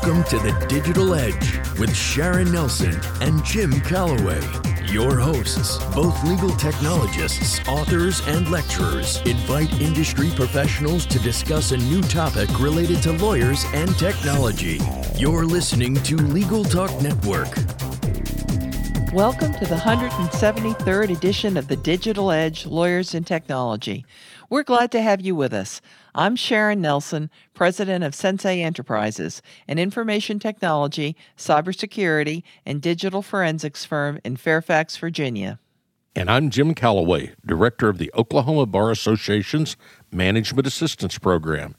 Welcome to the Digital Edge with Sharon Nelson and Jim Calloway. Your hosts, both legal technologists, authors, and lecturers, invite industry professionals to discuss a new topic related to lawyers and technology. You're listening to Legal Talk Network. Welcome to the 173rd edition of the Digital Edge Lawyers and Technology. We're glad to have you with us. I'm Sharon Nelson, president of Sensei Enterprises, an information technology, cybersecurity, and digital forensics firm in Fairfax, Virginia. And I'm Jim Calloway, director of the Oklahoma Bar Association's Management Assistance Program.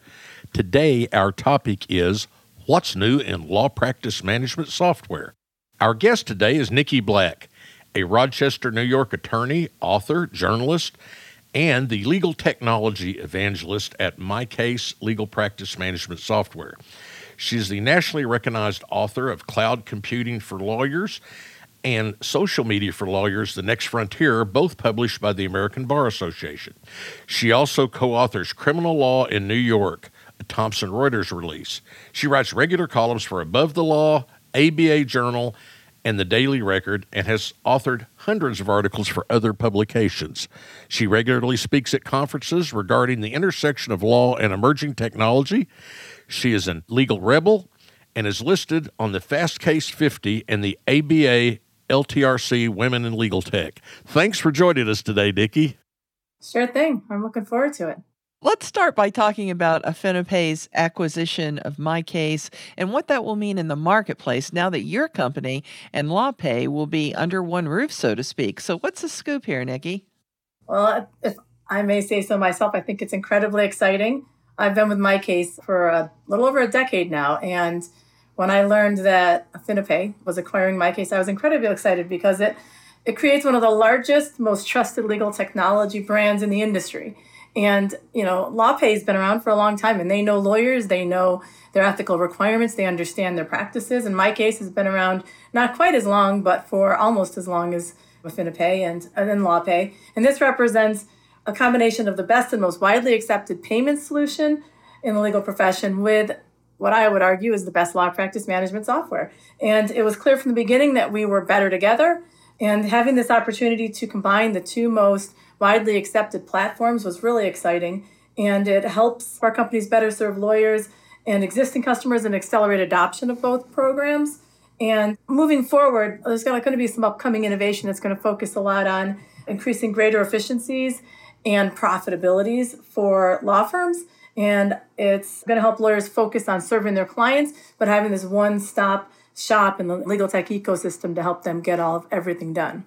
Today, our topic is What's New in Law Practice Management Software? Our guest today is Nikki Black, a Rochester, New York attorney, author, journalist, and the legal technology evangelist at MyCase Legal Practice Management Software. She's the nationally recognized author of Cloud Computing for Lawyers and Social Media for Lawyers The Next Frontier, both published by the American Bar Association. She also co authors Criminal Law in New York, a Thomson Reuters release. She writes regular columns for Above the Law, ABA Journal, and the Daily Record and has authored hundreds of articles for other publications. She regularly speaks at conferences regarding the intersection of law and emerging technology. She is a legal rebel and is listed on the Fastcase 50 and the ABA LTRC Women in Legal Tech. Thanks for joining us today, Nikki. Sure thing. I'm looking forward to it. Let's start by talking about AffiniPay's acquisition of MyCase and what that will mean in the marketplace now that your company and LawPay will be under one roof, so to speak. So, what's the scoop here, Nikki? Well, if I may say so myself, I think it's incredibly exciting. I've been with MyCase for a little over a decade now, and when I learned that AffiniPay was acquiring MyCase, I was incredibly excited because it it creates one of the largest, most trusted legal technology brands in the industry. And, you know, LawPay has been around for a long time and they know lawyers, they know their ethical requirements, they understand their practices. And MyCase has been around not quite as long, but for almost as long as AffiniPay and, and then LawPay. And this represents a combination of the best and most widely accepted payment solution in the legal profession with what I would argue is the best law practice management software. And it was clear from the beginning that we were better together. And having this opportunity to combine the two most widely accepted platforms was really exciting. And it helps our companies better serve lawyers and existing customers and accelerate adoption of both programs. And moving forward, there's going to be some upcoming innovation that's going to focus a lot on increasing greater efficiencies and profitabilities for law firms. And it's going to help lawyers focus on serving their clients, but having this one stop shop in the legal tech ecosystem to help them get all of everything done.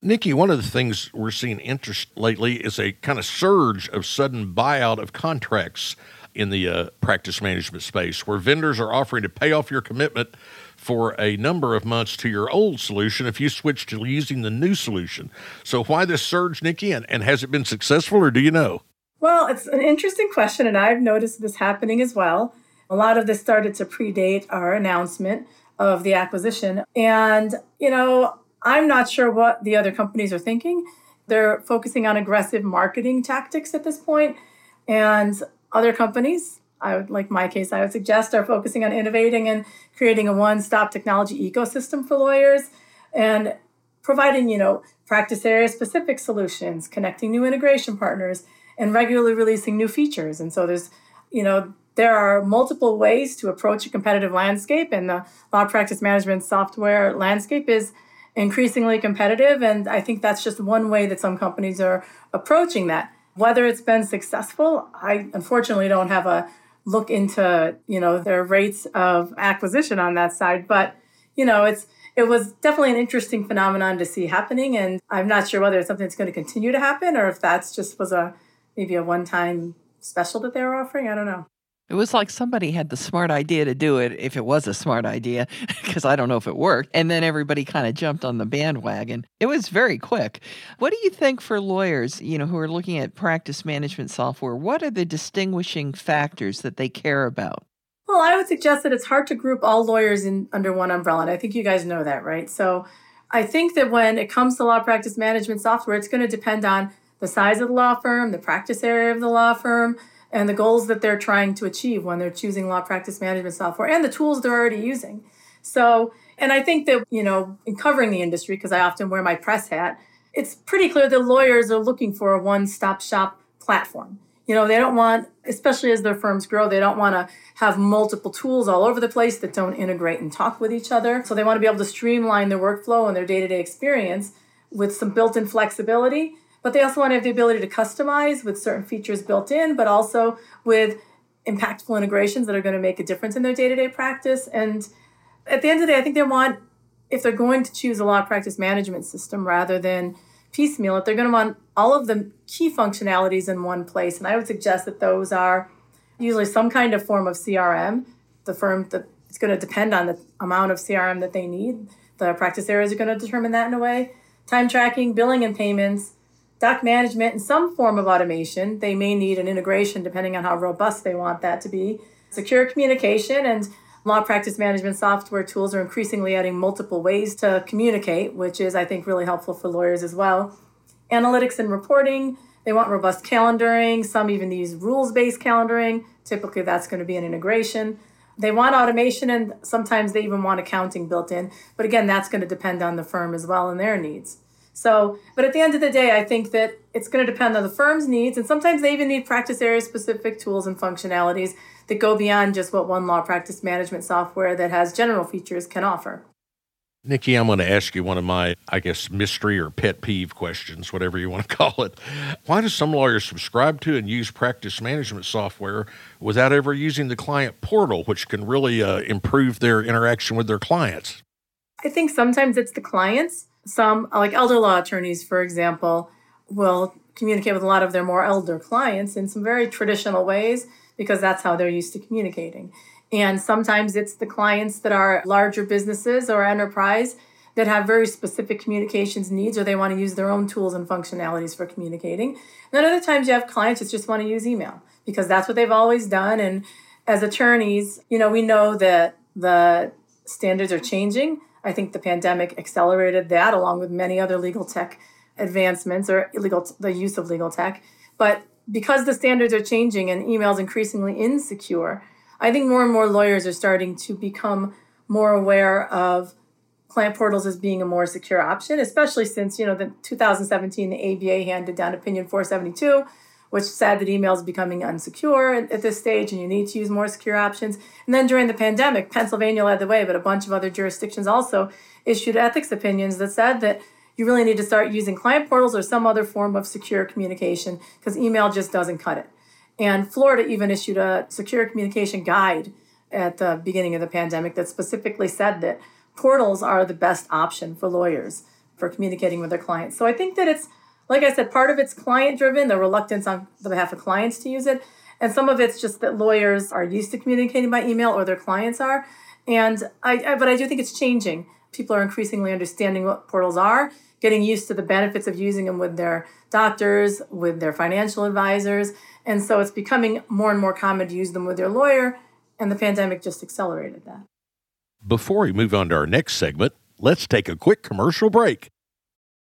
Nikki, one of the things we're seeing interest lately is a kind of surge of sudden buyout of contracts in the uh, practice management space, where vendors are offering to pay off your commitment for a number of months to your old solution if you switch to using the new solution. So, why this surge, Nikki, and, and has it been successful, or do you know? Well, it's an interesting question, and I've noticed this happening as well. A lot of this started to predate our announcement of the acquisition. And, you know, I'm not sure what the other companies are thinking. They're focusing on aggressive marketing tactics at this point, and other companies, I would like MyCase, I would suggest, are focusing on innovating and creating a one-stop technology ecosystem for lawyers and providing, you know, practice area specific solutions, connecting new integration partners, and regularly releasing new features. And so there's, you know, there are multiple ways to approach a competitive landscape, and the law practice management software landscape is increasingly competitive. And I think that's just one way that some companies are approaching that. Whether it's been successful, I unfortunately don't have a look into, you know, their rates of acquisition on that side. But, you know, it's it was definitely an interesting phenomenon to see happening. And I'm not sure whether it's something that's going to continue to happen or if that's just was a maybe a one-time special that they were offering. I don't know. It was like somebody had the smart idea to do it, if it was a smart idea, because I don't know if it worked. And then everybody kind of jumped on the bandwagon. It was very quick. What do you think for lawyers, you know, who are looking at practice management software? What are the distinguishing factors that they care about? Well, I would suggest that it's hard to group all lawyers in under one umbrella. And I think you guys know that, right? So I think that when it comes to law practice management software, it's going to depend on the size of the law firm, the practice area of the law firm, and the goals that they're trying to achieve when they're choosing law practice management software and the tools they're already using. So, and I think that, you know, in covering the industry, because I often wear my press hat, it's pretty clear that lawyers are looking for a one stop shop platform. You know, they don't want, especially as their firms grow, they don't want to have multiple tools all over the place that don't integrate and talk with each other. So they want to be able to streamline their workflow and their day to day experience with some built in flexibility. But they also want to have the ability to customize with certain features built in, but also with impactful integrations that are going to make a difference in their day to day practice. And at the end of the day, I think they want, if they're going to choose a law practice management system rather than piecemeal it, they're going to want all of the key functionalities in one place. And I would suggest that those are usually some kind of form of CRM. The firm that it's going to depend on the amount of CRM that they need. The practice areas are going to determine that in a way. Time tracking, billing and payments, doc management, and some form of automation. They may need an integration depending on how robust they want that to be. Secure communication and law practice management software tools are increasingly adding multiple ways to communicate, which is, I think, really helpful for lawyers as well. Analytics and reporting, they want robust calendaring. Some even use rules based calendaring. Typically, that's going to be an integration. They want automation and sometimes they even want accounting built in. But again, that's going to depend on the firm as well and their needs. So, but at the end of the day, I think that it's going to depend on the firm's needs. And sometimes they even need practice area specific tools and functionalities that go beyond just what one law practice management software that has general features can offer. Nikki, I'm going to ask you one of my, I guess, mystery or pet peeve questions, whatever you want to call it. Why do some lawyers subscribe to and use practice management software without ever using the client portal, which can really uh, improve their interaction with their clients? I think sometimes it's the clients. Some, like elder law attorneys, for example, will communicate with a lot of their more elder clients in some very traditional ways because that's how they're used to communicating. And sometimes it's the clients that are larger businesses or enterprise that have very specific communications needs or they want to use their own tools and functionalities for communicating. And then other times you have clients that just want to use email because that's what they've always done. And as attorneys, you know, we know that the standards are changing. I think the pandemic accelerated that along with many other legal tech advancements or illegal the use of legal tech. But because the standards are changing and emails increasingly insecure, I think more and more lawyers are starting to become more aware of client portals as being a more secure option, especially since, you know, the 2017 the ABA handed down opinion 472, which said that email is becoming unsecure at this stage and you need to use more secure options. And then during the pandemic, Pennsylvania led the way, but a bunch of other jurisdictions also issued ethics opinions that said that you really need to start using client portals or some other form of secure communication because email just doesn't cut it. And Florida even issued a secure communication guide at the beginning of the pandemic that specifically said that portals are the best option for lawyers for communicating with their clients. So I think that it's, like I said, part of it's client driven, the reluctance on the behalf of clients to use it. And some of it's just that lawyers are used to communicating by email or their clients are. And I, I but I do think it's changing. People are increasingly understanding what portals are getting used to the benefits of using them with their doctors, with their financial advisors. And so it's becoming more and more common to use them with their lawyer, and the pandemic just accelerated that. Before we move on to our next segment, let's take a quick commercial break.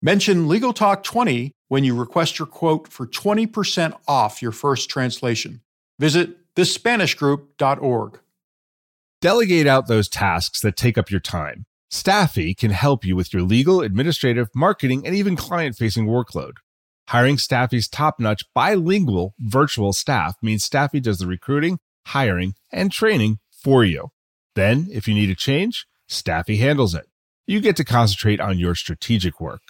Mention Legal Talk 20 when you request your quote for 20% off your first translation. Visit thespanishgroup.org. Delegate out those tasks that take up your time. Staffi can help you with your legal, administrative, marketing, and even client facing workload. Hiring Staffi's top notch bilingual virtual staff means Staffi does the recruiting, hiring, and training for you. Then, if you need a change, Staffi handles it. You get to concentrate on your strategic work.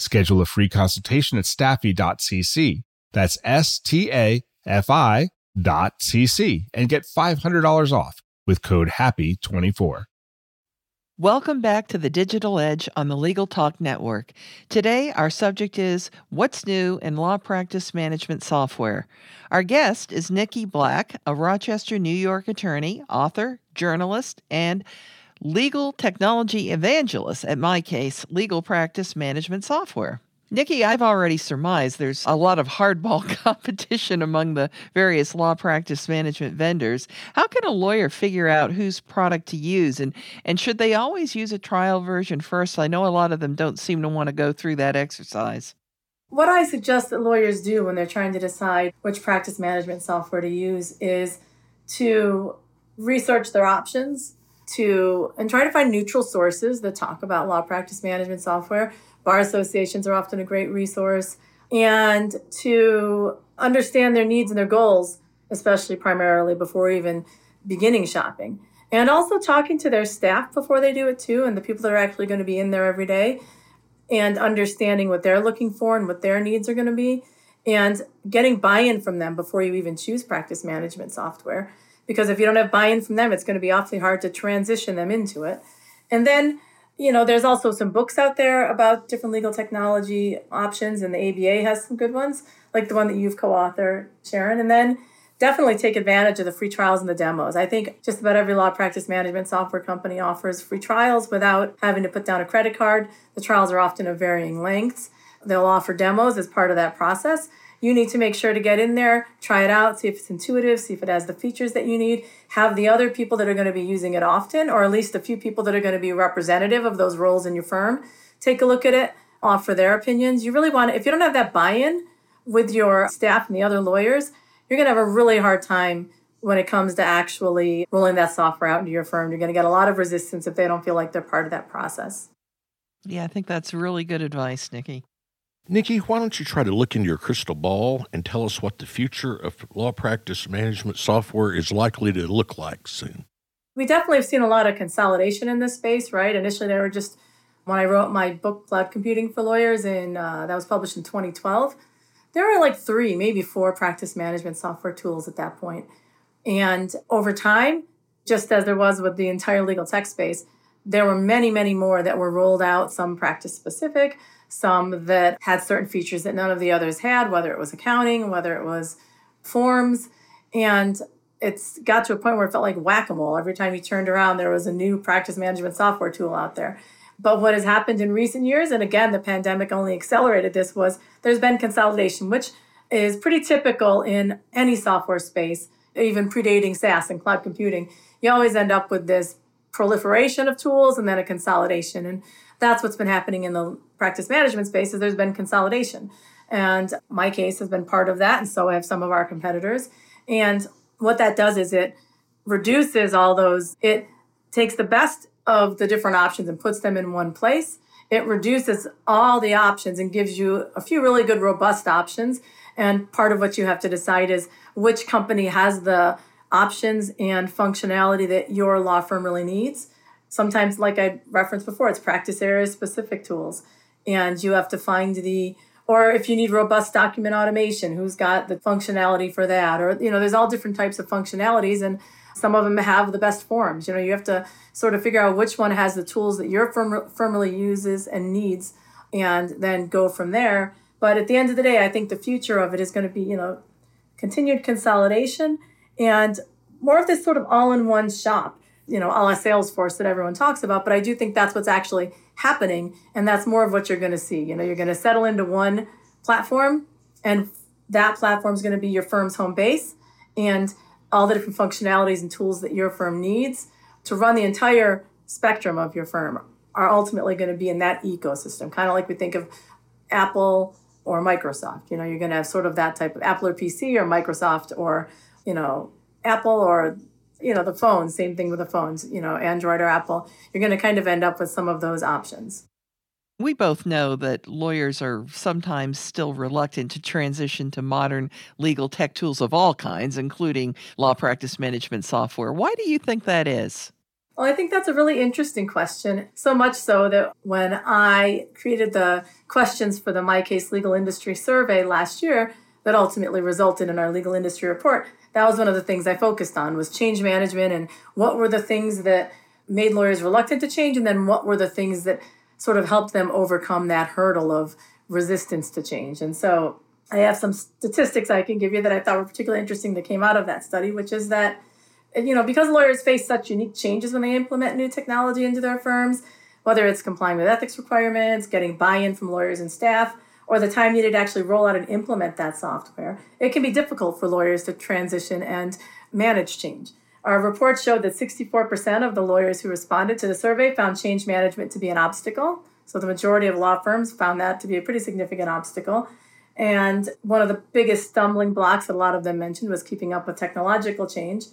Schedule a free consultation at staffi.cc. That's S T A F I dot cc and get $500 off with code HAPPY24. Welcome back to the Digital Edge on the Legal Talk Network. Today, our subject is What's New in Law Practice Management Software. Our guest is Nikki Black, a Rochester, New York attorney, author, journalist, and legal technology evangelist at MyCase, Legal Practice Management Software. Nikki, I've already surmised there's a lot of hardball competition among the various law practice management vendors. How can a lawyer figure out whose product to use and, and should they always use a trial version first? I know a lot of them don't seem to want to go through that exercise. What I suggest that lawyers do when they're trying to decide which practice management software to use is to research their options to and try to find neutral sources that talk about law practice management software Bar associations are often a great resource. And to understand their needs and their goals, especially primarily before even beginning shopping. And also talking to their staff before they do it too, and the people that are actually going to be in there every day, and understanding what they're looking for and what their needs are going to be, and getting buy in from them before you even choose practice management software. Because if you don't have buy in from them, it's going to be awfully hard to transition them into it. And then you know, there's also some books out there about different legal technology options, and the ABA has some good ones, like the one that you've co-authored, Sharon. And then definitely take advantage of the free trials and the demos. I think just about every law practice management software company offers free trials without having to put down a credit card. The trials are often of varying lengths. They'll offer demos as part of that process you need to make sure to get in there, try it out, see if it's intuitive, see if it has the features that you need. Have the other people that are going to be using it often, or at least a few people that are going to be representative of those roles in your firm, take a look at it, offer their opinions. You really want to, if you don't have that buy in with your staff and the other lawyers, you're going to have a really hard time when it comes to actually rolling that software out into your firm. You're going to get a lot of resistance if they don't feel like they're part of that process. Yeah, I think that's really good advice, Nikki. Nikki, why don't you try to look into your crystal ball and tell us what the future of law practice management software is likely to look like soon? We definitely have seen a lot of consolidation in this space, right? Initially, there were just when I wrote my book, Cloud Computing for Lawyers, and uh, that was published in 2012. There were like three, maybe four practice management software tools at that point. And over time, just as there was with the entire legal tech space, there were many, many more that were rolled out, some practice specific, some that had certain features that none of the others had, whether it was accounting, whether it was forms. And it's got to a point where it felt like whack a mole. Every time you turned around, there was a new practice management software tool out there. But what has happened in recent years, and again, the pandemic only accelerated this, was there's been consolidation, which is pretty typical in any software space, even predating SaaS and cloud computing. You always end up with this proliferation of tools and then a consolidation. And that's what's been happening in the practice management space is there's been consolidation. And MyCase has been part of that, and so have some of our competitors. And what that does is it reduces all those, it takes the best of the different options and puts them in one place. It reduces all the options and gives you a few really good, robust options. And part of what you have to decide is which company has the options and functionality that your law firm really needs. Sometimes like i referenced before it's practice area specific tools. And you have to find the or if you need robust document automation who's got the functionality for that? Or you know there's all different types of functionalities and some of them have the best forms. You know you have to sort of figure out which one has the tools that your firm firmly uses and needs and then go from there. But at the end of the day i think the future of it is going to be you know continued consolidation and more of this sort of all-in-one shop you know, a la Salesforce that everyone talks about, but I do think that's what's actually happening. And that's more of what you're going to see. You know, you're going to settle into one platform, and that platform is going to be your firm's home base and all the different functionalities and tools that your firm needs to run the entire spectrum of your firm are ultimately going to be in that ecosystem, kind of like we think of Apple or Microsoft. You know, you're going to have sort of that type of Apple or PC or Microsoft or, you know, Apple or you know the phones same thing with the phones you know android or apple you're going to kind of end up with some of those options we both know that lawyers are sometimes still reluctant to transition to modern legal tech tools of all kinds, including law practice management software. Why do you think that is? Well, I think that's a really interesting question. So much so that when I created the questions for the MyCase Legal Industry Survey last year, that ultimately resulted in our legal industry report, that was one of the things I focused on was change management and what were the things that made lawyers reluctant to change and then what were the things that sort of helped them overcome that hurdle of resistance to change. And so I have some statistics I can give you that I thought were particularly interesting that came out of that study, which is that you know, because lawyers face such unique changes when they implement new technology into their firms, whether it's complying with ethics requirements, getting buy in from lawyers and staff, or the time needed to actually roll out and implement that software, it can be difficult for lawyers to transition and manage change. Our report showed that 64% of the lawyers who responded to the survey found change management to be an obstacle. So the majority of law firms found that to be a pretty significant obstacle. And one of the biggest stumbling blocks that a lot of them mentioned was keeping up with technological change.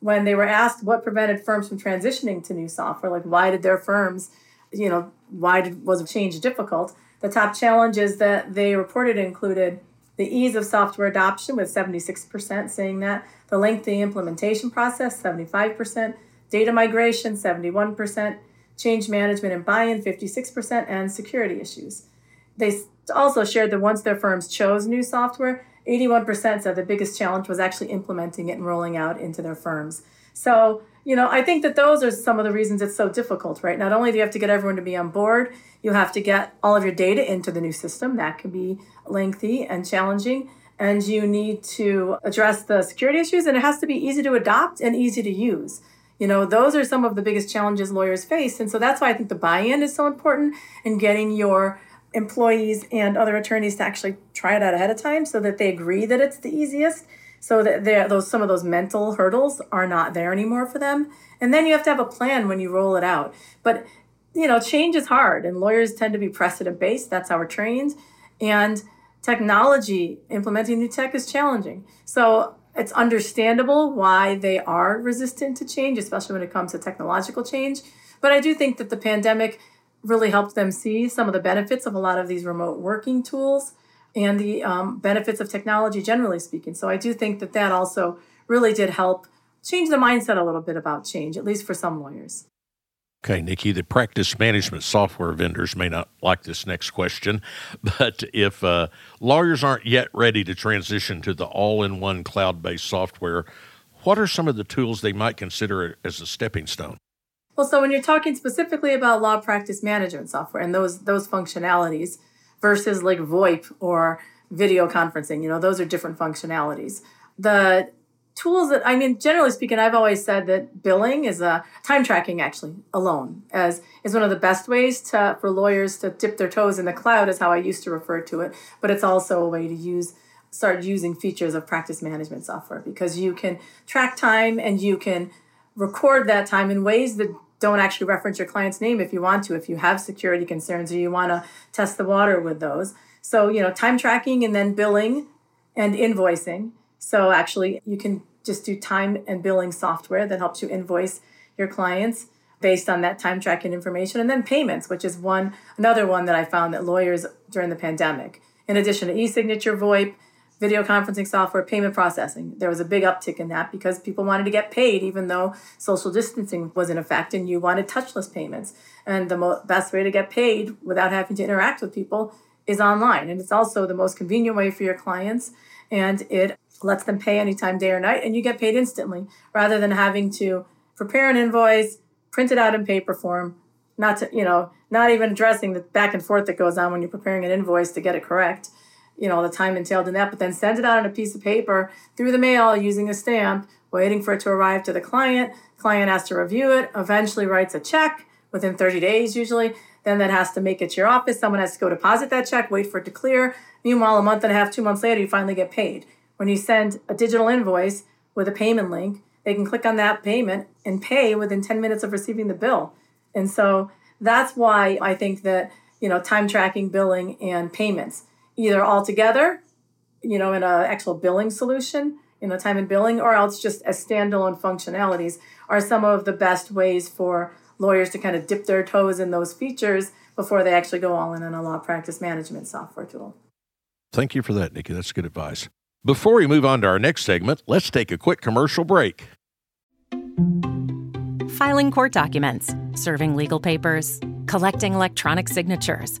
When they were asked what prevented firms from transitioning to new software, like why did their firms, you know, why did, was change difficult? The top challenges that they reported included the ease of software adoption, with 76% saying that, the lengthy implementation process, 75%, data migration, 71%, change management and buy in, 56%, and security issues. They also shared that once their firms chose new software, 81% said the biggest challenge was actually implementing it and rolling out into their firms. So, you know, I think that those are some of the reasons it's so difficult, right? Not only do you have to get everyone to be on board, you have to get all of your data into the new system. That can be lengthy and challenging. And you need to address the security issues, and it has to be easy to adopt and easy to use. You know, those are some of the biggest challenges lawyers face. And so that's why I think the buy in is so important in getting your employees and other attorneys to actually try it out ahead of time so that they agree that it's the easiest so that those some of those mental hurdles are not there anymore for them. And then you have to have a plan when you roll it out. But you know change is hard and lawyers tend to be precedent based. That's how we're trained. And technology implementing new tech is challenging. So it's understandable why they are resistant to change, especially when it comes to technological change. But I do think that the pandemic really helped them see some of the benefits of a lot of these remote working tools and the um, benefits of technology, generally speaking. So I do think that that also really did help change the mindset a little bit about change, at least for some lawyers. Okay, Nikki, the practice management software vendors may not like this next question, but if uh, lawyers aren't yet ready to transition to the all in one cloud based software, what are some of the tools they might consider as a stepping stone? Well, so when you're talking specifically about law practice management software and those those functionalities versus like VoIP or video conferencing, you know, those are different functionalities. The tools that I mean, generally speaking, I've always said that billing is a time tracking actually alone as is one of the best ways to for lawyers to dip their toes in the cloud is how I used to refer to it. But it's also a way to use start using features of practice management software because you can track time and you can record that time in ways that don't actually reference your client's name if you want to. If you have security concerns or you want to test the water with those. So you know time tracking and then billing and invoicing. So actually you can just do time and billing software that helps you invoice your clients based on that time tracking information. And then payments which is one another one that i found that lawyers during the pandemic. In addition to e-signature voip video conferencing software payment processing. There was a big uptick in that because people wanted to get paid even though social distancing was in effect and you wanted touchless payments. And the mo- best way to get paid without having to interact with people is online. And it's also the most convenient way for your clients and it lets them pay anytime, day or night, and you get paid instantly rather than having to prepare an invoice, print it out in paper form, not to, you know, not even addressing the back and forth that goes on when you're preparing an invoice to get it correct, you know, the time entailed in that, but then send it out on a piece of paper through the mail using a stamp, waiting for it to arrive to the client. Client has to review it, eventually writes a check within 30 days usually. Then that has to make it to your office. Someone has to go deposit that check, wait for it to clear. Meanwhile, a month and a half, two months later, you finally get paid when you send a digital invoice with a payment link, they can click on that payment and pay within 10 minutes of receiving the bill. And so that's why I think that, you know, time tracking, billing, and payments, either all together, you know, in an actual billing solution, in know, time and billing, or else just as standalone functionalities are some of the best ways for lawyers to kind of dip their toes in those features before they actually go all in on a law practice management software tool. Thank you for that, Nikki. That's good advice. Before we move on to our next segment, let's take a quick commercial break. Filing court documents, serving legal papers, collecting electronic signatures,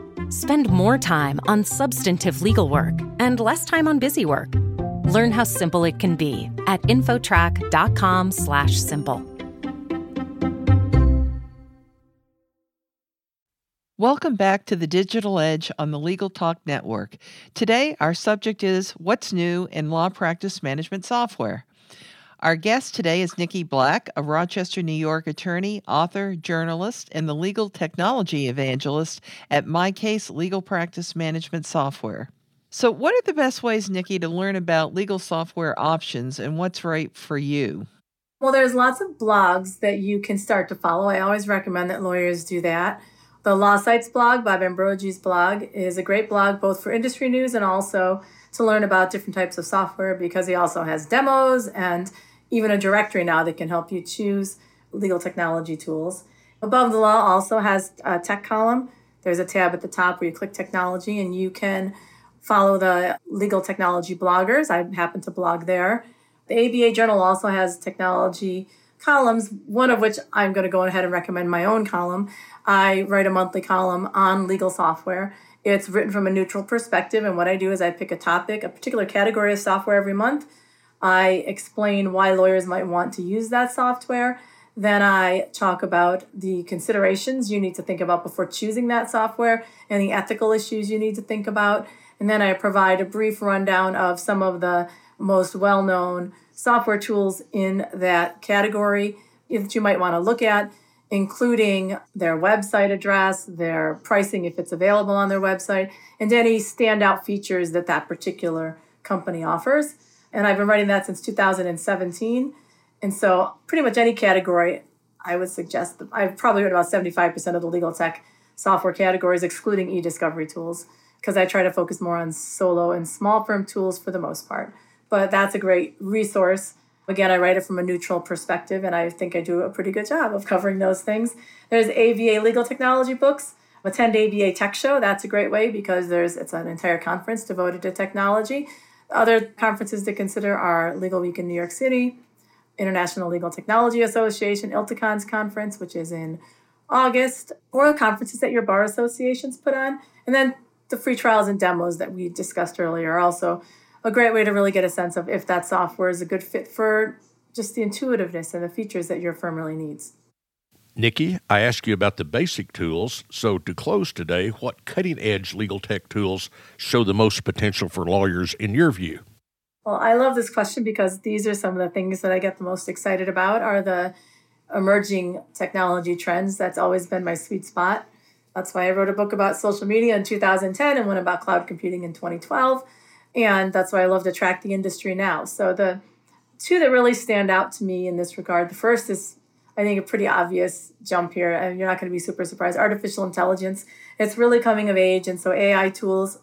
Spend more time on substantive legal work and less time on busy work. Learn how simple it can be at infotrack.com/simple. Welcome back to the Digital Edge on the Legal Talk Network. Today, our subject is What's New in Law Practice Management Software. Our guest today is Nikki Black, a Rochester, New York attorney, author, journalist, and the legal technology evangelist at MyCase Legal Practice Management Software. So, what are the best ways, Nikki, to learn about legal software options and what's right for you? Well, there's lots of blogs that you can start to follow. I always recommend that lawyers do that. The Law Sites blog, Bob Ambrogi's blog, is a great blog both for industry news and also to learn about different types of software because he also has demos and even a directory now that can help you choose legal technology tools. Above the Law also has a tech column. There's a tab at the top where you click technology and you can follow the legal technology bloggers. I happen to blog there. The ABA Journal also has technology columns, one of which I'm going to go ahead and recommend my own column. I write a monthly column on legal software. It's written from a neutral perspective, and what I do is I pick a topic, a particular category of software every month. I explain why lawyers might want to use that software. Then I talk about the considerations you need to think about before choosing that software and the ethical issues you need to think about. And then I provide a brief rundown of some of the most well known software tools in that category that you might want to look at, including their website address, their pricing if it's available on their website, and any standout features that that particular company offers. And I've been writing that since 2017. And so, pretty much any category, I would suggest that I've probably written about 75% of the legal tech software categories, excluding e discovery tools, because I try to focus more on solo and small firm tools for the most part but that's a great resource. Again, I write it from a neutral perspective, and I think I do a pretty good job of covering those things. There's ABA legal technology books. Attend ABA Tech Show. That's a great way because there's it's an entire conference devoted to technology. Other conferences to consider are Legal Week in New York City, International Legal Technology Association, ILTACON's conference, which is in August, or conferences that your bar associations put on. And then the free trials and demos that we discussed earlier are also a great way to really get a sense of if that software is a good fit for just the intuitiveness and the features that your firm really needs. Nikki, I asked you about the basic tools. So, to close today, what cutting edge legal tech tools show the most potential for lawyers in your view? Well, I love this question because these are some of the things that I get the most excited about are the emerging technology trends. That's always been my sweet spot. That's why I wrote a book about social media in 2010 and one about cloud computing in 2012 and that's why I love to track the industry now. So the two that really stand out to me in this regard, the first is I think a pretty obvious jump here, and you're not going to be super surprised. Artificial intelligence, it's really coming of age, and so AI tools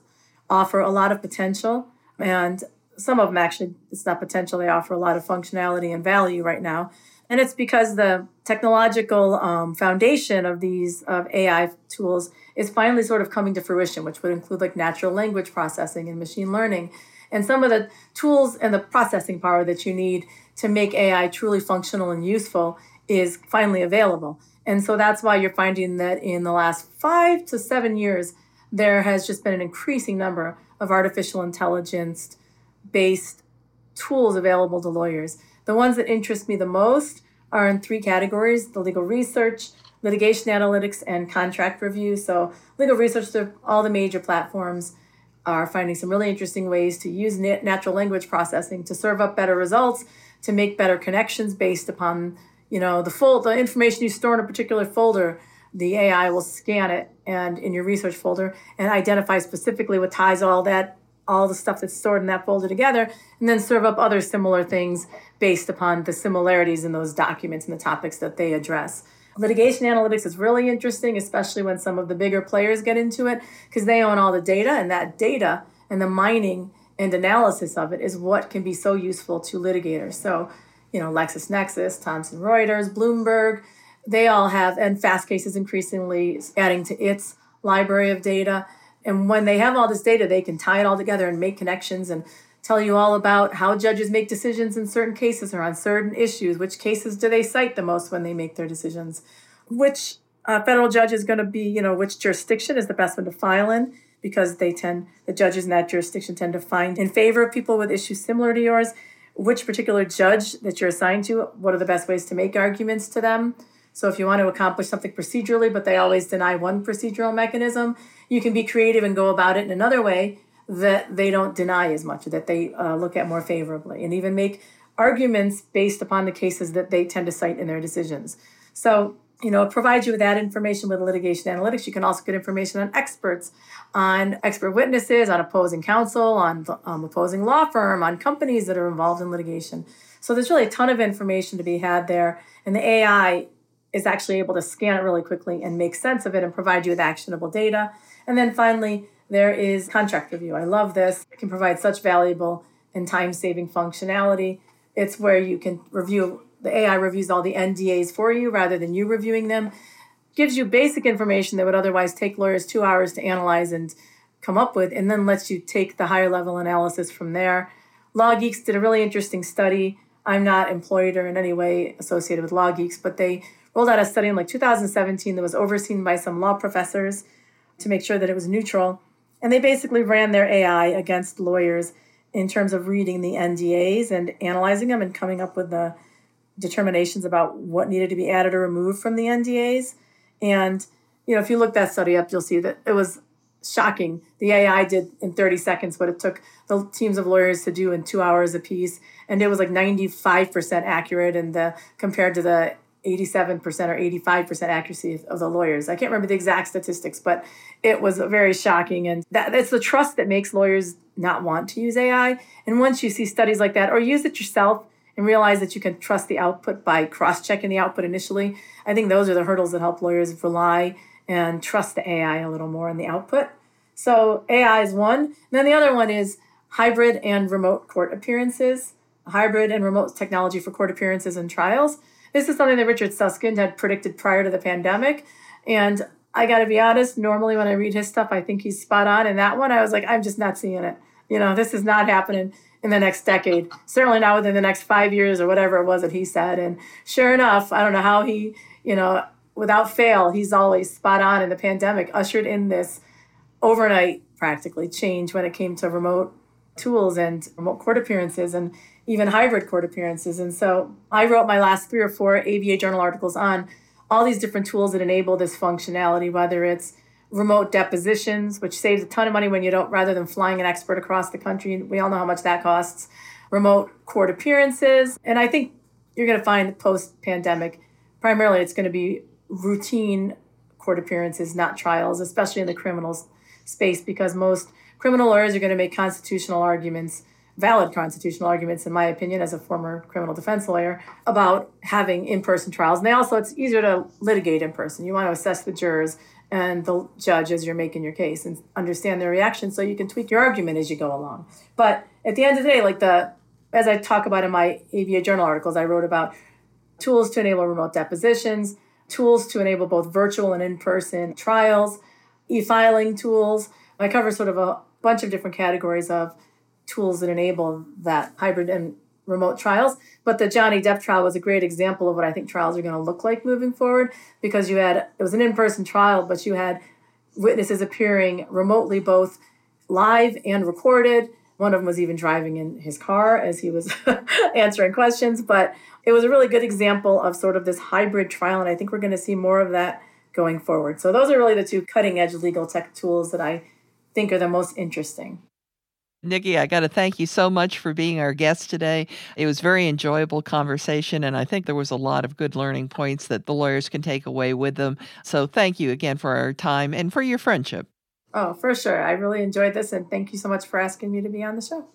offer a lot of potential, and some of them actually it's not potential; they offer a lot of functionality and value right now, and it's because the technological um, foundation of these of AI tools is finally sort of coming to fruition, which would include like natural language processing and machine learning. And some of the tools and the processing power that you need to make AI truly functional and useful is finally available. And so that's why you're finding that in the last five to seven years, there has just been an increasing number of artificial intelligence based tools available to lawyers. The ones that interest me the most are in three categories the legal research, litigation analytics, and contract review. So, legal research, all the major platforms are finding some really interesting ways to use natural language processing to serve up better results, to make better connections based upon you know the full the information you store in a particular folder. The AI will scan it and in your research folder and identify specifically what ties all that all the stuff that's stored in that folder together and then serve up other similar things based upon the similarities in those documents and the topics that they address. Litigation analytics is really interesting, especially when some of the bigger players get into it, because they own all the data, and that data and the mining and analysis of it is what can be so useful to litigators. So, you know, LexisNexis, Thomson Reuters, Bloomberg, they all have, and Fastcase is increasingly adding to its library of data. And when they have all this data, they can tie it all together and make connections and tell you all about how judges make decisions in certain cases or on certain issues. Which cases do they cite the most when they make their decisions? which uh, federal judge is going to be, you know, which jurisdiction is the best one to file in because they tend, the judges in that jurisdiction tend to find in favor of people with issues similar to yours. Which particular judge that you're assigned to, what are the best ways to make arguments to them? So if you want to accomplish something procedurally, but they always deny one procedural mechanism, you can be creative and go about it in another way that they don't deny as much, that they uh, look at more favorably, and even make arguments based upon the cases that they tend to cite in their decisions. So, you know, it provides you with that information with litigation analytics. You can also get information on experts, on expert witnesses, on opposing counsel, on um, opposing law firm, on companies that are involved in litigation. So there's really a ton of information to be had there. And the AI is actually able to scan it really quickly and make sense of it and provide you with actionable data. And then finally, there is contract review. I love this. It can provide such valuable and time saving functionality. It's where you can review, the AI reviews all the NDAs for you rather than you reviewing them. Gives you basic information that would otherwise take lawyers two hours to analyze and come up with, and then lets you take the higher level analysis from there. LawGeex did a really interesting study. I'm not employed or in any way associated with LawGeex, but they rolled out a study in like 2017 that was overseen by some law professors to make sure that it was neutral. And they basically ran their AI against lawyers in terms of reading the NDAs and analyzing them and coming up with the determinations about what needed to be added or removed from the NDAs. And you know, if you look that study up, you'll see that it was shocking. The AI did in 30 seconds what it took the teams of lawyers to do in two hours a piece, and it was like 95% accurate, and the compared to the 87% or 85% accuracy of the lawyers. I can't remember the exact statistics, but it was very shocking. And that, that's the trust that makes lawyers not want to use AI. And once you see studies like that, or use it yourself and realize that you can trust the output by cross checking the output initially, I think those are the hurdles that help lawyers rely and trust the AI a little more in the output. So AI is one. And then the other one is hybrid and remote court appearances, hybrid and remote technology for court appearances and trials. This is something that Richard Susskind had predicted prior to the pandemic. And I got to be honest, normally when I read his stuff, I think he's spot on. And that one, I was like, I'm just not seeing it. You know, this is not happening in the next decade, certainly not within the next five years or whatever it was that he said. And sure enough, I don't know how he, you know, without fail, he's always spot on. in the pandemic ushered in this overnight practically change when it came to remote tools and remote court appearances. And even hybrid court appearances. And so I wrote my last three or four ABA journal articles on all these different tools that enable this functionality, whether it's remote depositions, which saves a ton of money when you don't, rather than flying an expert across the country. We all know how much that costs. Remote court appearances. And I think you're going to find post pandemic, primarily it's going to be routine court appearances, not trials, especially in the criminal space, because most criminal lawyers are going to make constitutional arguments valid constitutional arguments, in my opinion, as a former criminal defense lawyer, about having in person trials. And they also, it's easier to litigate in person. You want to assess the jurors and the judge as you're making your case and understand their reaction so you can tweak your argument as you go along. But at the end of the day, like the, as I talk about in my ABA journal articles, I wrote about tools to enable remote depositions, tools to enable both virtual and in person trials, e filing tools. I cover sort of a bunch of different categories of tools that enable that hybrid and remote trials. But the Johnny Depp trial was a great example of what I think trials are going to look like moving forward because you had, it was an in person trial, but you had witnesses appearing remotely, both live and recorded. One of them was even driving in his car as he was answering questions. But it was a really good example of sort of this hybrid trial. And I think we're going to see more of that going forward. So those are really the two cutting edge legal tech tools that I think are the most interesting. Nikki, I got to thank you so much for being our guest today. It was very enjoyable conversation, and I think there was a lot of good learning points that the lawyers can take away with them. So thank you again for our time and for your friendship. Oh, for sure. I really enjoyed this, and thank you so much for asking me to be on the show.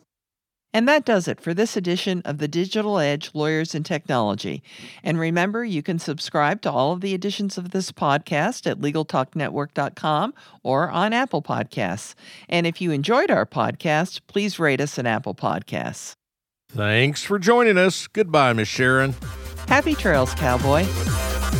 And that does it for this edition of the Digital Edge Lawyers and Technology. And remember, you can subscribe to all of the editions of this podcast at LegalTalkNetwork.com or on Apple Podcasts. And if you enjoyed our podcast, please rate us on Apple Podcasts. Thanks for joining us. Goodbye, Miss Sharon. Happy trails, cowboy.